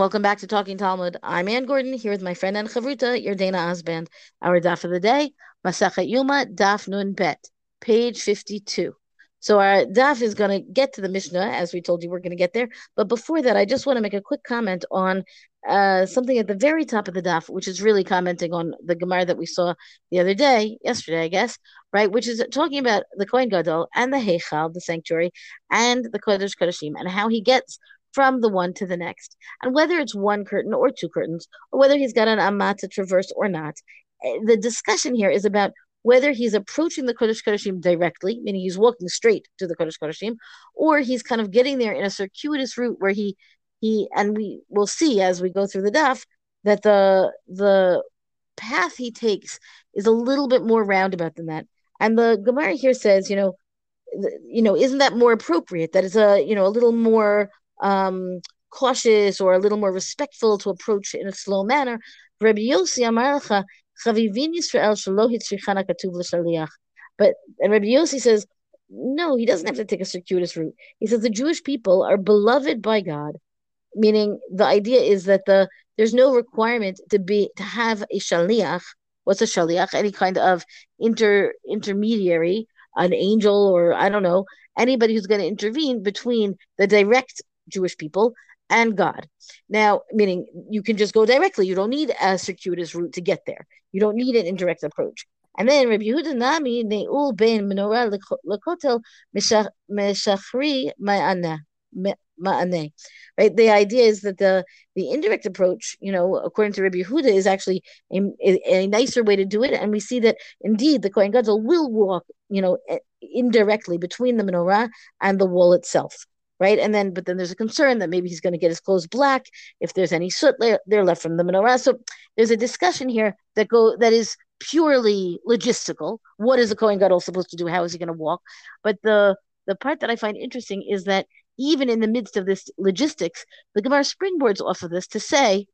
Welcome back to Talking Talmud. I'm Anne Gordon here with my friend and chavruta, your Dana Osband. Our daf of the day, Masachet Yoma, Daf Nun Bet, page 52. So our daf is going to get to the Mishnah, as we told you we're going to get there. But before that, I just want to make a quick comment on uh, something at the very top of the daf, which is really commenting on the Gemara that we saw the other day, yesterday, I guess, right? Which is talking about the Kohen Gadol and the Heichal, the sanctuary, and the Kodesh Kodeshim, and how he gets from the one to the next. And whether it's one curtain or two curtains, or whether he's got an amma to traverse or not, eh, the discussion here is about whether he's approaching the Kodesh Kodeshim directly, meaning he's walking straight to the Kodesh Kodeshim, or he's kind of getting there in a circuitous route where he he and we will see as we go through the daf that the the path he takes is a little bit more roundabout than that. And the Gemara here says, you know, you know, isn't that more appropriate? That is a you know a little more um, cautious or a little more respectful to approach in a slow manner. Rabbi Yossi Amarcha, Chavivin Yisrael Shalohit Shrichana Katuv L'Shaliach. But and Rabbi Yossi says, no, he doesn't have to take a circuitous route. He says the Jewish people are beloved by God, meaning the idea is that the there's no requirement to be to have a shaliach. What's a shaliach? Any kind of inter intermediary, an angel, or I don't know, anybody who's going to intervene between the direct Jewish people and God. Now, meaning you can just go directly. You don't need a circuitous route to get there. You don't need an indirect approach. And then Rabbi Yehuda Nami Ne'ul Ben Menorah Lakotel Meshachri Ma'aneh. Right? The idea is that the the indirect approach, you know, according to Rabbi Yehuda, is actually a, a, nicer way to do it. And we see that indeed the Kohen Gadol will walk, you know, indirectly between the menorah and the wall itself right? And then, but then there's a concern that maybe he's going to get his clothes black if there's any soot there left from the menorah. So there's a discussion here that go that is purely logistical. What is the Kohen Gadol supposed to do? How is he going to walk? But the the part that I find interesting is that even in the midst of this logistics, the Gemara springboards off of this to say,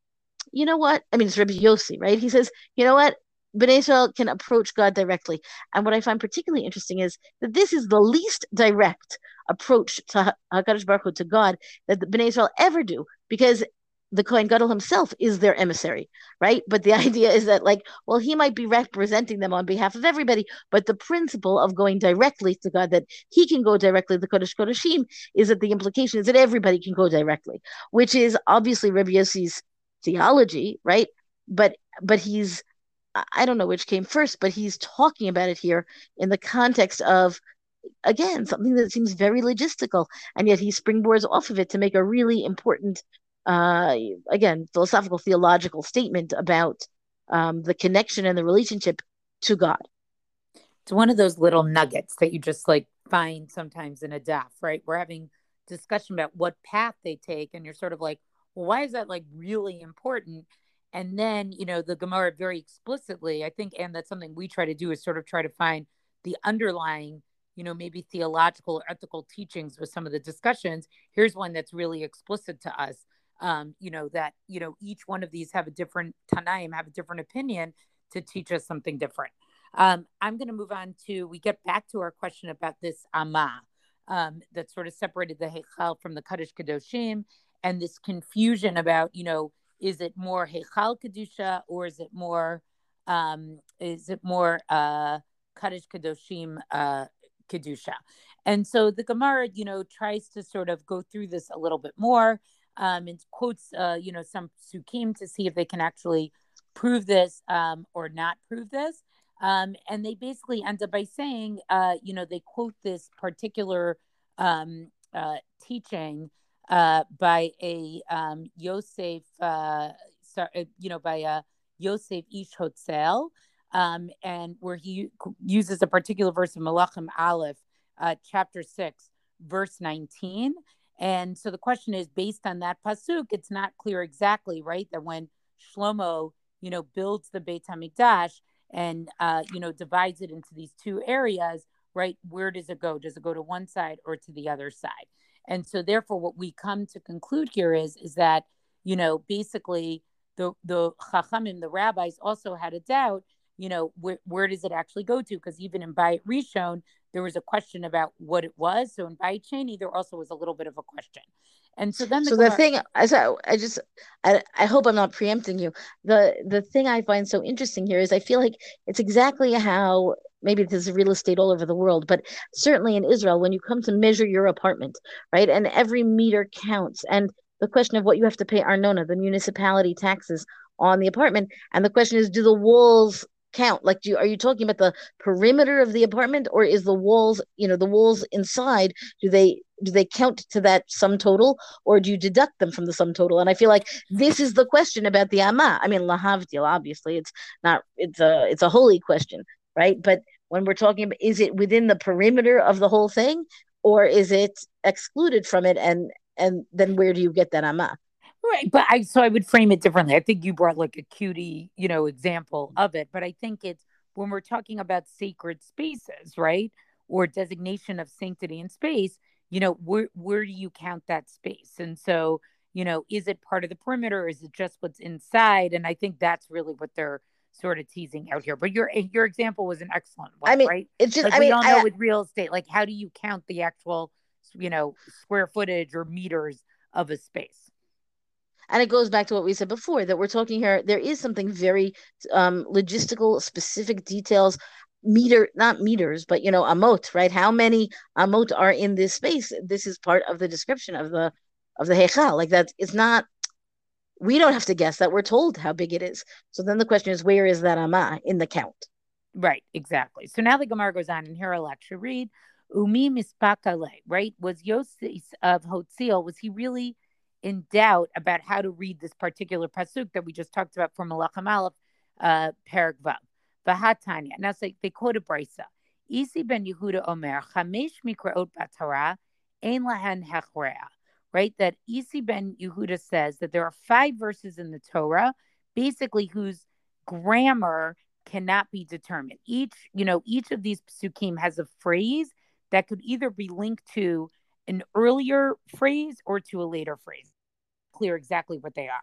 you know what? I mean, it's Rabbi Yossi, right? He says, you know what? Bnei Israel can approach God directly. And what I find particularly interesting is that this is the least direct approach to Hakadosh Baruch Hu, to God that the Bnei Israel ever do, because the Kohen Gadol himself is their emissary, right? But the idea is that, like, well, he might be representing them on behalf of everybody, but the principle of going directly to God, that he can go directly to the Kodesh Kodeshim, is that the implication is that everybody can go directly, which is obviously Rabbi Yossi's theology, right? But but he's I don't know which came first, but he's talking about it here in the context of again something that seems very logistical, and yet he springboards off of it to make a really important, uh, again, philosophical theological statement about um, the connection and the relationship to God. It's one of those little nuggets that you just like find sometimes in a daf, right? We're having discussion about what path they take, and you're sort of like, well, why is that like really important? And then, you know, the Gemara very explicitly, I think, and that's something we try to do is sort of try to find the underlying, you know, maybe theological or ethical teachings with some of the discussions. Here's one that's really explicit to us. Um, you know, that, you know, each one of these have a different Tanaim, have a different opinion to teach us something different. Um, I'm going to move on to, we get back to our question about this ama um, that sort of separated the Heichal from the Kaddish Kadoshim and this confusion about, you know, is it more Heichal Kedusha or is it more um, is it more uh, Kaddish uh, Kedusha? And so the Gemara, you know, tries to sort of go through this a little bit more um, and quotes, uh, you know, some psukim to see if they can actually prove this um, or not prove this. Um, and they basically end up by saying, uh, you know, they quote this particular um, uh, teaching uh, by a um, Yosef, uh, sorry, uh, you know, by a Yosef Ish Hotzel, um, and where he uses a particular verse of Malachim Aleph, uh, chapter 6, verse 19. And so the question is based on that pasuk, it's not clear exactly, right? That when Shlomo, you know, builds the Beit HaMikdash and, uh, you know, divides it into these two areas, right? Where does it go? Does it go to one side or to the other side? And so therefore what we come to conclude here is is that, you know, basically the the chachamim, the rabbis also had a doubt, you know, wh- where does it actually go to? Because even in Bayit Rishon, there was a question about what it was. So in Bayit Sheni, there also was a little bit of a question. And so then the so the thing I I just I, I hope I'm not preempting you. The the thing I find so interesting here is I feel like it's exactly how maybe this is real estate all over the world, but certainly in Israel, when you come to measure your apartment, right, and every meter counts, and the question of what you have to pay Arnona, the municipality taxes on the apartment, and the question is, do the walls count? Like, do you, are you talking about the perimeter of the apartment, or is the walls, you know, the walls inside? Do they do they count to that sum total, or do you deduct them from the sum total? And I feel like this is the question about the amma. I mean, lahavdil, obviously, it's not. It's a it's a holy question, right? But when we're talking about, is it within the perimeter of the whole thing, or is it excluded from it? And and then where do you get that amma? Right. But I, so I would frame it differently. I think you brought like a cutie, you know, example of it. But I think it's when we're talking about sacred spaces, right? Or designation of sanctity in space, you know, where, where do you count that space? And so, you know, is it part of the perimeter? Is it just what's inside? And I think that's really what they're sort of teasing out here. But your eh, your example was an excellent one, I mean, right? It's just like I we mean, all know I, with real estate, like how do you count the actual, you know, square footage or meters of a space? And it goes back to what we said before that we're talking here there is something very um, logistical specific details meter not meters but you know amot right? How many amot are in this space? This is part of the description of the of the heichal. Like that it's not we don't have to guess that we're told how big it is. So then the question is where is that amma in the count? Right exactly. So now the gemara goes on and here i'll actually read. Umi mispakale right? Was yosef of hotziel was he really in doubt about how to read this particular pasuk that we just talked about from Melachim Aleph, uh, Perak Vav. Vahatanya. Now, so they quote a brisa. Isi ben Yehuda Omer, Chamesh mikraot batara, ein lahen hechrea. Right? That Isi ben Yehuda says that there are five verses in the Torah, basically whose grammar cannot be determined. Each, you know, each of these psukim has a phrase that could either be linked to an earlier phrase or to a later phrase. Clear exactly what they are.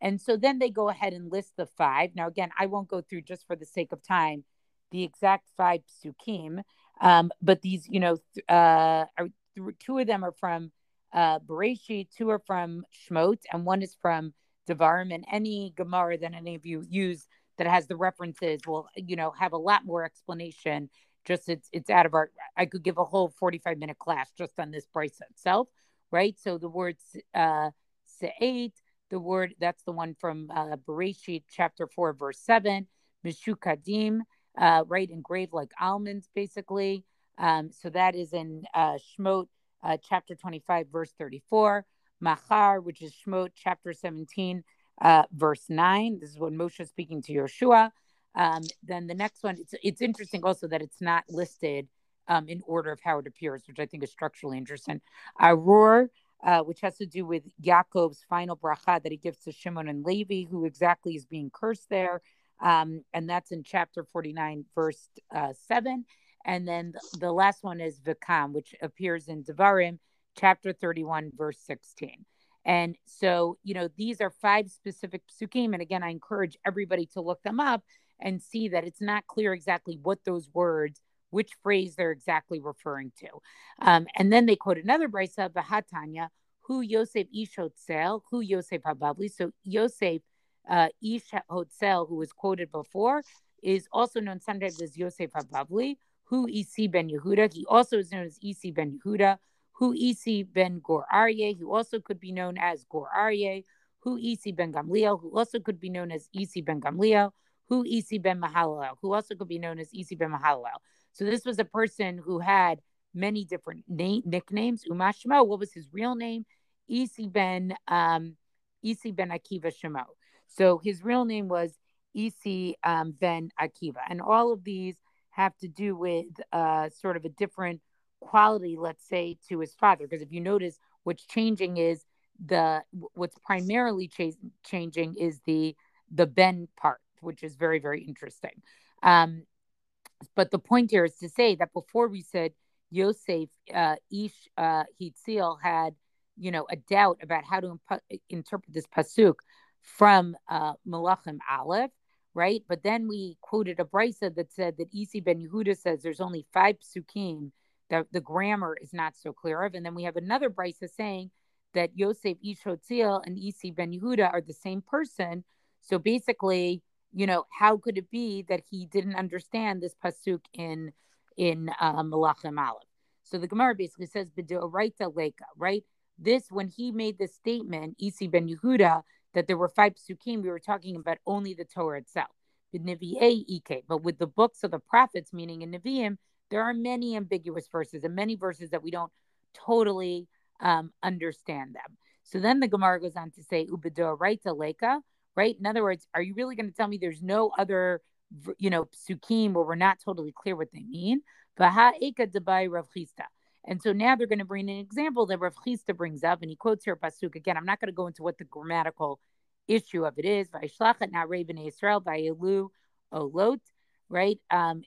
And so then they go ahead and list the five. Now, again, I won't go through just for the sake of time the exact five psukim, um, but these, you know, th- uh, are, th- two of them are from uh, Bereshit, two are from Shmot, and one is from Devarim. And any Gemara that any of you use that has the references will, you know, have a lot more explanation just it's it's out of our i could give a whole 45 minute class just on this price itself right? So the word uh se'et the word that's the one from uh bereshit chapter 4 verse 7 mishukadim uh right engraved like almonds basically. Um so that is in uh shmot uh, chapter 25 verse 34 machar which is shmot chapter 17 uh verse 9 this is when moshe is speaking to Yeshua um, then the next one, it's it's interesting also that it's not listed um, in order of how it appears, which I think is structurally interesting. Arur, uh, which has to do with Yaakov's final bracha that he gives to Shimon and Levi, who exactly is being cursed there. Um, and that's in chapter 49, verse uh, 7. And then the, the last one is Vikam, which appears in Devarim, chapter 31, verse 16. And so, you know, these are five specific psukim. And again, I encourage everybody to look them up and see that it's not clear exactly what those words, which phrase they're exactly referring to. Um, and then they quote another brisa, Bahatanya, who Yosef Ish who Yosef Hababli. So Yosef uh, who was quoted before, is also known sometimes as Yosef Hababli, who Isi ben Yehuda. He also is known as Isi ben Yehuda, who Isi ben Gor Aryeh, who also could be known as Gor Aryeh, who Isi ben Gamliel, who also could be known as Isi ben Gamliel, who Isi ben Mahalalel, who also could be known as Isi ben Mahalalel. So this was a person who had many different name, nicknames. Umashmo, what was his real name? Isi ben um, Isi ben Akiva Shemo. So his real name was Isi um, ben Akiva, and all of these have to do with uh, sort of a different quality, let's say, to his father. Because if you notice, what's changing is the what's primarily ch- changing is the the ben part which is very, very interesting. Um, but the point here is to say that before we said Yosef uh, Ish uh, Hitzil had, you know, a doubt about how to imp- interpret this pasuk from uh, Malachim Aleph, right? But then we quoted a brisa that said that Isi ben Yehuda says there's only five psukim that the grammar is not so clear of, and then we have another brisa saying that Yosef Ish Hotziel and Isi ben Yehuda are the same person. So basically, you know, how could it be that he didn't understand this pasuk in in uh, Malachim Aleph? So the Gemara basically says, "B'deoraita leka," right? This when he made this statement, Isi ben Yehuda, that there were five psukim, we were talking about only the Torah itself. But with the books of the prophets, meaning in Nevi'im, there are many ambiguous verses and many verses that we don't totally um, understand them. So then the Gemara goes on to say, Ubedoraita leka, right? In other words, are you really going to tell me there's no other, you know, psukim where we're not totally clear what they mean? And so now they're going to bring an example that Rav Chisda brings up, and he quotes here Pasuk again. I'm not going to go into what the grammatical issue of it is. Raven Israel Olot, right? Um,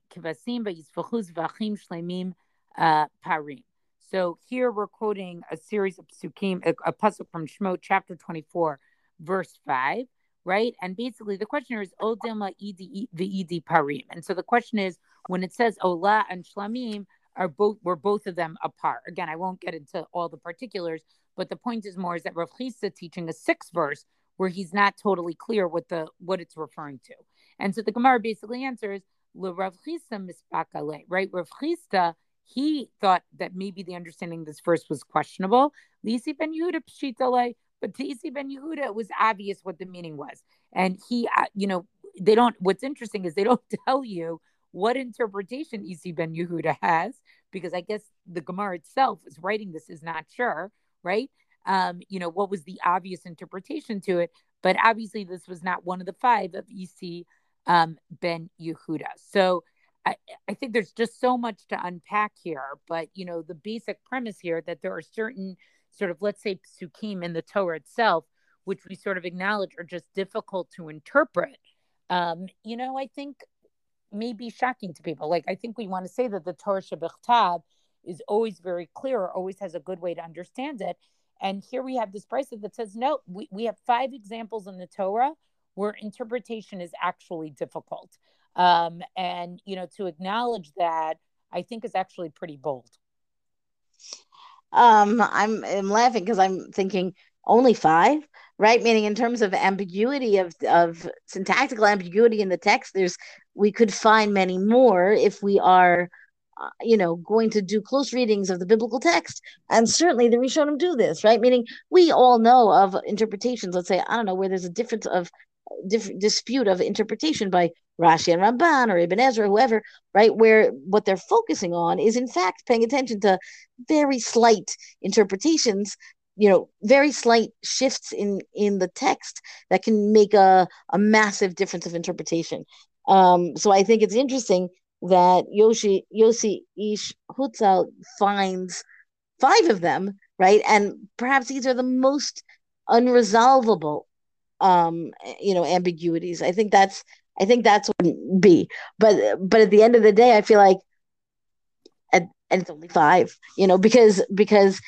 Shlemim uh, Parim. So here we're quoting a series of psukim, a, a pasuk from Shemot chapter 24, verse 5, right? And basically the question is Odilma Edi V'Edi Parim. And so the question is when it says Ola and Shlamim, are both were both of them apart. Again, I won't get into all the particulars, but the point is more is that Rav Chisda teaching a sixth verse where he's not totally clear what the what it's referring to. And so the Gemara basically answers Le Rav Chisda mispakale, right? Rav Chisda, he thought that maybe the understanding of this verse was questionable. Lisi ben Yehuda pshitale, but to ben Yehuda, it was obvious what the meaning was. And he, uh, you know, they don't. What's interesting is they don't tell you what interpretation Isi ben Yehuda has, because I guess the Gemara itself is writing this is not sure, right? Um, you know, what was the obvious interpretation to it? But obviously, this was not one of the five of Isi um, ben Yehuda. So I, I think there's just so much to unpack here. But, you know, the basic premise here that there are certain sort of, let's say, psukim in the Torah itself, which we sort of acknowledge are just difficult to interpret. Um, you know, I think may be shocking to people. Like I think we want to say that the Torah Shabbat is always very clear or always has a good way to understand it. And here we have this price that says, no, we, we have five examples in the Torah where interpretation is actually difficult. Um, and, you know, to acknowledge that, I think is actually pretty bold. Um, I'm, I'm laughing because I'm thinking only five right? Meaning in terms of ambiguity of of syntactical ambiguity in the text there's we could find many more if we are uh, you know going to do close readings of the biblical text. And certainly the rishonim do this right? Meaning we all know of interpretations. Let's say i don't know where there's a difference of different dispute of interpretation by Rashi and Ramban or Ibn Ezra, whoever, right? Where what they're focusing on is in fact paying attention to very slight interpretations you know very slight shifts in in the text that can make a, a massive difference of interpretation um so i think it's interesting that yoshi yosi ish hutzal finds five of them right and perhaps these are the most unresolvable um you know ambiguities i think that's i think that's what be. but but at the end of the day i feel like at, and it's only five you know because because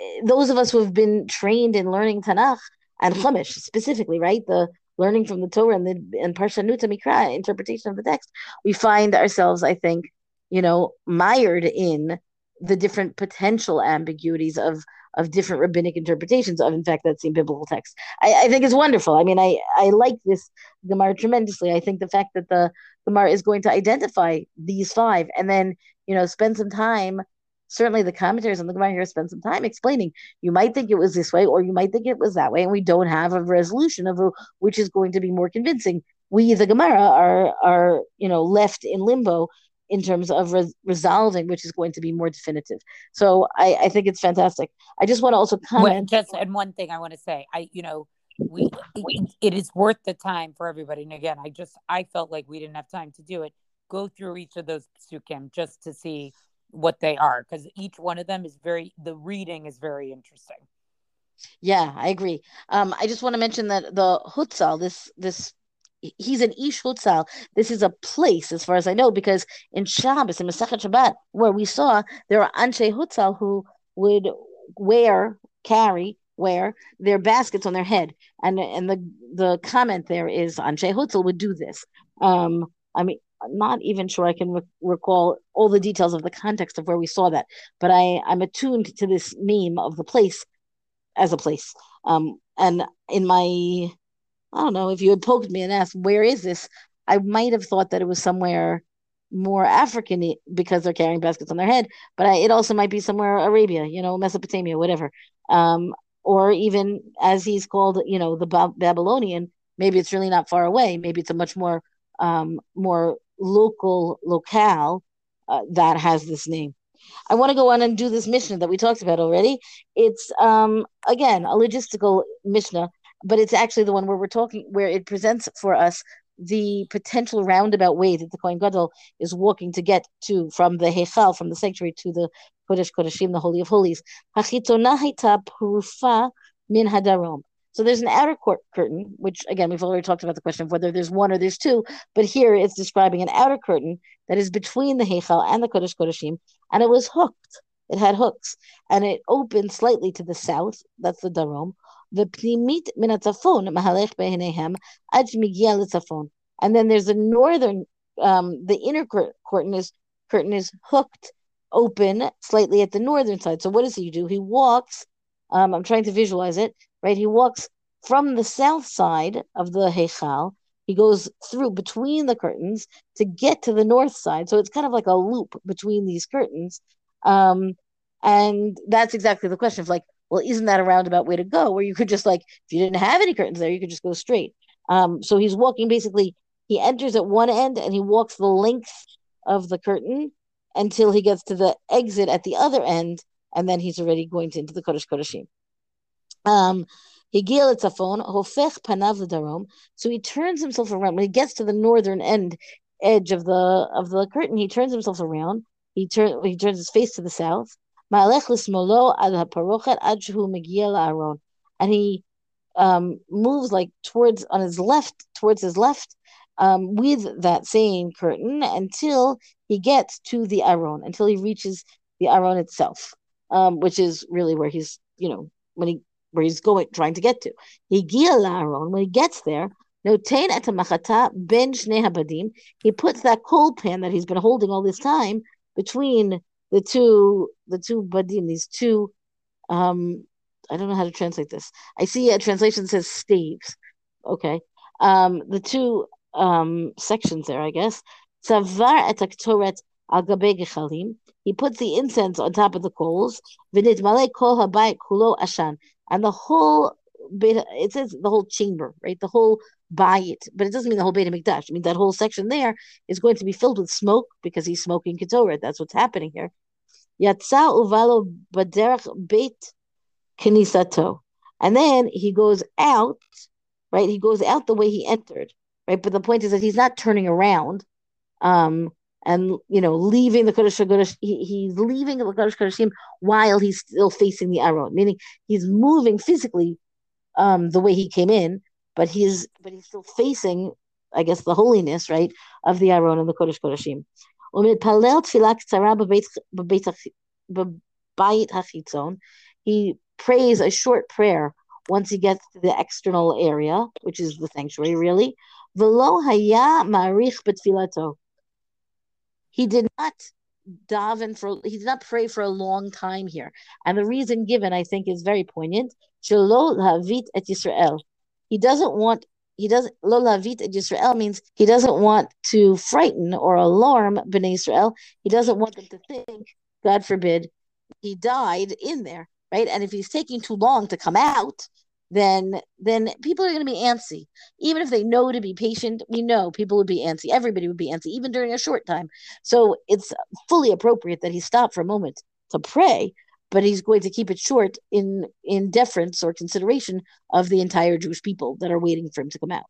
eh, those of us who have been trained in learning Tanakh and Chumash specifically, right? The learning from the Torah and the and Parshanut Mikra interpretation of the text, we find ourselves, I think, you know, mired in the different potential ambiguities of of different rabbinic interpretations of, in fact, that same biblical text. I, I think it's wonderful. I mean, I I like this Gemara tremendously. I think the fact that the Gemara is going to identify these five and then you know spend some time certainly the commentators on the Gemara here spend some time explaining. You might think it was this way, or you might think it was that way, and we don't have a resolution of a, which is going to be more convincing. We, the Gemara, are are you know left in limbo in terms of res- resolving, which is going to be more definitive. So I, I think it's fantastic. I just want to also comment. Well, just and one thing I want to say, I you know we it, it is worth the time for everybody. And again, I just I felt like we didn't have time to do it. Go through each of those psukim just to see what they are because each one of them is very the reading is very interesting yeah i agree um i just want to mention that the hutzal this this he's an ish hutzal this is a place as far as i know because in shabbos in masachet shabbat where we saw there are anshe hutzal who would wear carry wear their baskets on their head, and and the the comment there is Anshe Hutzel would do this. Um, I mean, I'm not even sure I can re- recall all the details of the context of where we saw that, but I I'm attuned to this meme of the place as a place. Um, and in my I don't know if you had poked me and asked where is this, I might have thought that it was somewhere more African because they're carrying baskets on their head, but I, it also might be somewhere Arabia, you know, Mesopotamia, whatever. Um, or even as he's called, you know, the ba- Babylonian. Maybe it's really not far away. Maybe it's a much more um, more local locale uh, that has this name. I want to go on and do this Mishnah that we talked about already. It's um, again a logistical Mishnah, but it's actually the one where we're talking where it presents for us the potential roundabout way that the Kohen Gadol is walking to get to from the Heichal, from the sanctuary to the Kodesh Kodeshim, the Holy of Holies. min hadarom. So there's an outer court curtain, which again we've already talked about the question of whether there's one or there's two, but here it's describing an outer curtain that is between the Heichal and the Kodesh Kodeshim, and it was hooked. It had hooks, and it opened slightly to the south. That's the Darom. ופנימית מן הצפון מהלך בעיניהם עד שמגיע לצפון. And then there's a northern, um, the inner curtain is curtain is hooked open slightly at the northern side. So what does he do? He walks. Um, I'm trying to visualize it. Right, he walks from the south side of the heichal. He goes through between the curtains to get to the north side. So it's kind of like a loop between these curtains. Um, and that's exactly the question of like, well, isn't that a roundabout way to go where you could just like, if you didn't have any curtains there, you could just go straight. Um, so he's walking basically, he enters at one end and he walks the length of the curtain until he gets to the exit at the other end, and then he's already going to, into the Kodesh Kodeshim. Um, Higil etzafon, hofech panav darom. So he turns himself around when he gets to the northern end edge of the of the curtain. He turns himself around. He turn he turns his face to the south. And he um, moves like towards on his left, towards his left, um, with that same curtain until he gets to the Aron, until he reaches the Aron itself, um, which is really where he's, you know, when he where he's going, trying to get to. Higia Aron, when he gets there, notain etamachata ben habadin. He puts that coal pan that he's been holding all this time between the two the two badim, these two um I don't know how to translate this. I see a translation says staves. Okay. Um the two um sections there, I guess. Savar et aktoret al gechalim. He puts the incense on top of the coals. V'nitmale kol habayit kulo ashan. And the whole beta, it says the whole chamber, right? The whole bayit, but it doesn't mean the whole Beit Mikdash. I mean that whole section there is going to be filled with smoke because he's smoking ketoret. That's what's happening here. Yatsa uvalo baderach beit kenisato. And then he goes out, right? He goes out the way he entered, right? But the point is that he's not turning around, um, and you know, leaving the Kodesh Kodesh. He, he's leaving the Kodesh Kodeshim while he's still facing the Aron, meaning he's moving physically, um, the way he came in, but he's but he's still facing, I guess, the holiness, right, of the Aaron and the Kodesh Kodeshim. He prays a short prayer once he gets to the external area, which is the sanctuary, really. He did not daven for he did not pray for a long time here. And the reason given, I think, is very poignant. He doesn't want he doesn't lo lavit et Yisrael means he doesn't want to frighten or alarm Bnei Israel. He doesn't want them to think, God forbid, he died in there, right? And if he's taking too long to come out, then then people are going to be antsy. Even if they know to be patient, we know people would be antsy. Everybody would be antsy, even during a short time. So it's fully appropriate that he stop for a moment to pray but he's going to keep it short in in deference or consideration of the entire Jewish people that are waiting for him to come out.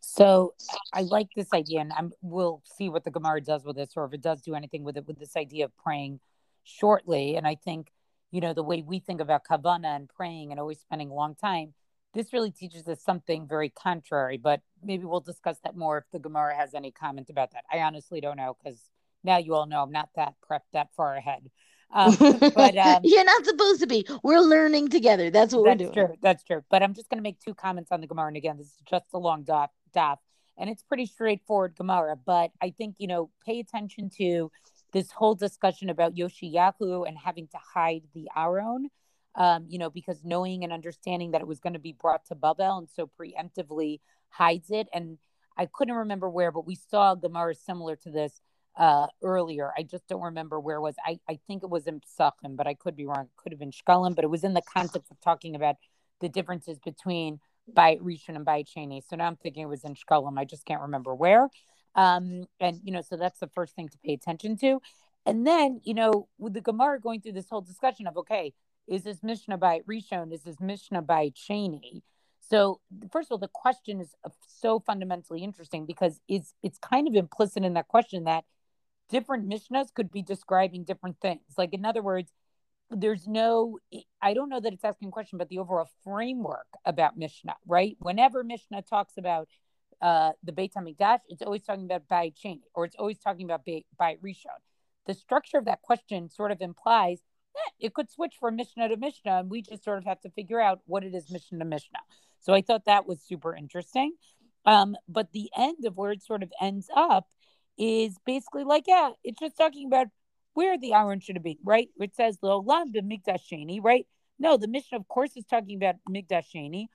So I like this idea, and I'm, we'll see what the Gemara does with this, or if it does do anything with it, with this idea of praying shortly. And I think, you know, the way we think about kavana and praying and always spending a long time, this really teaches us something very contrary. But maybe we'll discuss that more if the Gemara has any comment about that. I honestly don't know because now you all know I'm not that prepped that far ahead. Um, but um, you're not supposed to be. We're learning together. That's what that's we're doing. true. That's true. But I'm just going to make two comments on the Gemara. And again, this is just a long dot, dot, and it's pretty straightforward Gemara. But I think you know, pay attention to this whole discussion about Yoshiyahu and having to hide the Aron. Um, you know, because knowing and understanding that it was going to be brought to Babel, and so preemptively hides it. And I couldn't remember where, but we saw Gemara similar to this uh, earlier. I just don't remember where it was. I, I think it was in Psachim, but I could be wrong. It could have been Shkalim, but it was in the context of talking about the differences between Bayit Rishon and Bayit Sheni. So now I'm thinking it was in Shkalim. I just can't remember where. Um, and, you know, so that's the first thing to pay attention to. And then, you know, with the Gemara going through this whole discussion of, okay, is this Mishnah by Rishon? Is this Mishnah by Sheni? So first of all, the question is so fundamentally interesting because it's it's kind of implicit in that question that different Mishnahs could be describing different things. Like, in other words, there's no, I don't know that it's asking a question, but the overall framework about Mishnah, right? Whenever Mishnah talks about uh, the Beit HaMikdash, it's always talking about Bayit Sheni, or it's always talking about Bayit, Bayit Rishon. The structure of that question sort of implies eh, it could switch from Mishnah to Mishnah, and we just sort of have to figure out what it is Mishnah to Mishnah. So I thought that was super interesting. Um, but the end of where it sort of ends up is basically like, yeah, it's just talking about where the Aron should have been, right? It says the Lolam Mikdash Sheni, right? No, the mission, of course, is talking about Mikdash Sheni.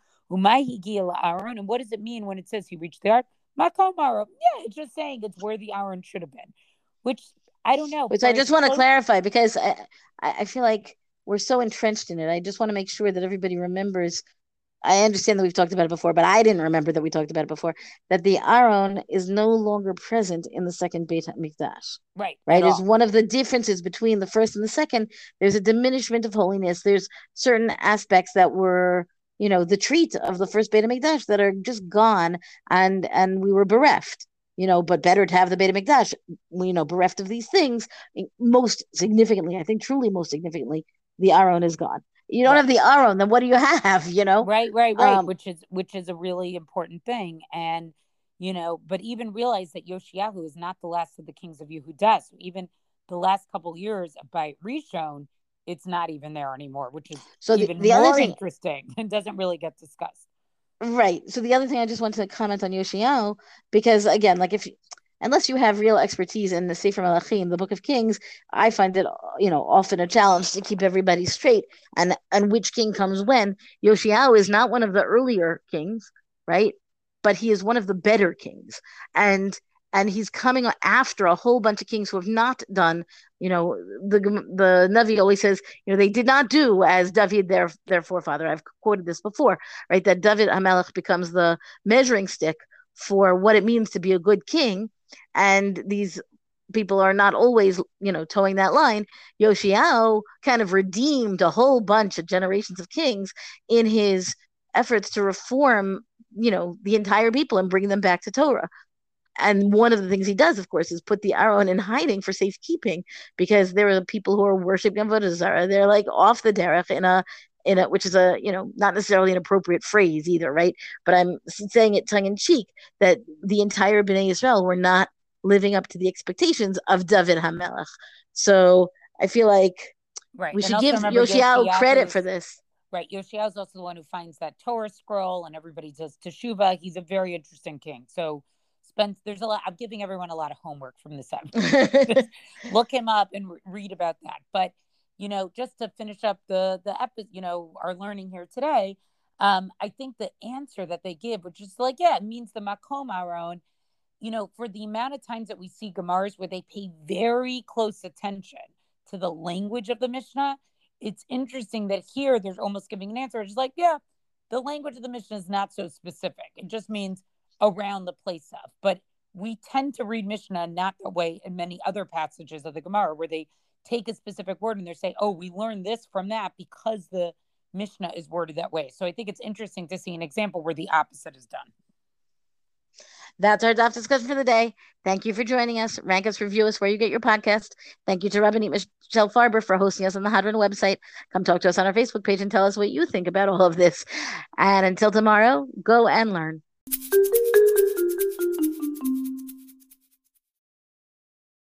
Aaron, and what does it mean when it says he reached the ark? Makom Aron. Yeah, it's just saying it's where the Aron should have been, which I don't know. Which I just want to clarify because I, I feel like we're so entrenched in it. I just want to make sure that everybody remembers I understand that we've talked about it before, but I didn't remember that we talked about it before. That the Aaron is no longer present in the second Beit Hamikdash. Right. Right. Is one of the differences between the first and the second. There's a diminishment of holiness. There's certain aspects that were, you know, the treat of the first Beit Hamikdash that are just gone, and and we were bereft. You know, but better to have the Beit Hamikdash, you know, bereft of these things. Most significantly, I think, truly most significantly, the Aaron is gone you don't right. have the Aron, then what do you have? You know, right, right, right. Um, which is which is a really important thing, and you know, but even realize that Yoshiyahu is not the last of the kings of Yehuda. So even the last couple years by Rishon, it's not even there anymore, which is so the, even the more thing, interesting and doesn't really get discussed. Right. So the other thing I just want to comment on Yoshiyahu, because again, like if unless you have real expertise in the Sefer Malachim, the Book of Kings, I find it, you know, often a challenge to keep everybody straight and and which king comes when. Yoshiyahu is not one of the earlier kings, right? But he is one of the better kings, and and he's coming after a whole bunch of kings who have not done, you know, the the Navi always says, you know, they did not do as David their their forefather. I've quoted this before, right? That David Hamelech becomes the measuring stick for what it means to be a good king and these people are not always, you know, towing that line. Yoshiyahu kind of redeemed a whole bunch of generations of kings in his efforts to reform, you know, the entire people and bring them back to Torah. And one of the things he does, of course, is put the Aron in hiding for safekeeping because there are people who are worshiping Avodah Zarah. They're like off the derech in a in a which is a you know not necessarily an appropriate phrase either, right? But I'm saying it tongue in cheek that the entire Bnei Israel were not living up to the expectations of David Hamelech. So I feel like right. we should give Yoshiyahu credit for this. Right. Yoshiyahu is also the one who finds that Torah scroll and everybody does teshuva. He's a very interesting king. So spend there's a lot I'm giving everyone a lot of homework from this episode. look him up and re- read about that. But you know, just to finish up the the episode, you know, our learning here today, um, I think the answer that they give, which is like, yeah, it means the makom aron, you know, for the amount of times that we see Gemars where they pay very close attention to the language of the Mishnah, it's interesting that here there's almost giving an answer. It's like, yeah, the language of the Mishnah is not so specific. It just means around the place of. But we tend to read Mishnah not the way in many other passages of the Gemara where they take a specific word and they say, oh, we learned this from that because the Mishnah is worded that way. So I think it's interesting to see an example where the opposite is done. That's our daf discussion for the day. Thank you for joining us. Rank us, review us where you get your podcast. Thank you to Rabbanit Michelle Farber for hosting us on the Hadran website. Come talk to us on our Facebook page and tell us what you think about all of this. And until tomorrow, go and learn.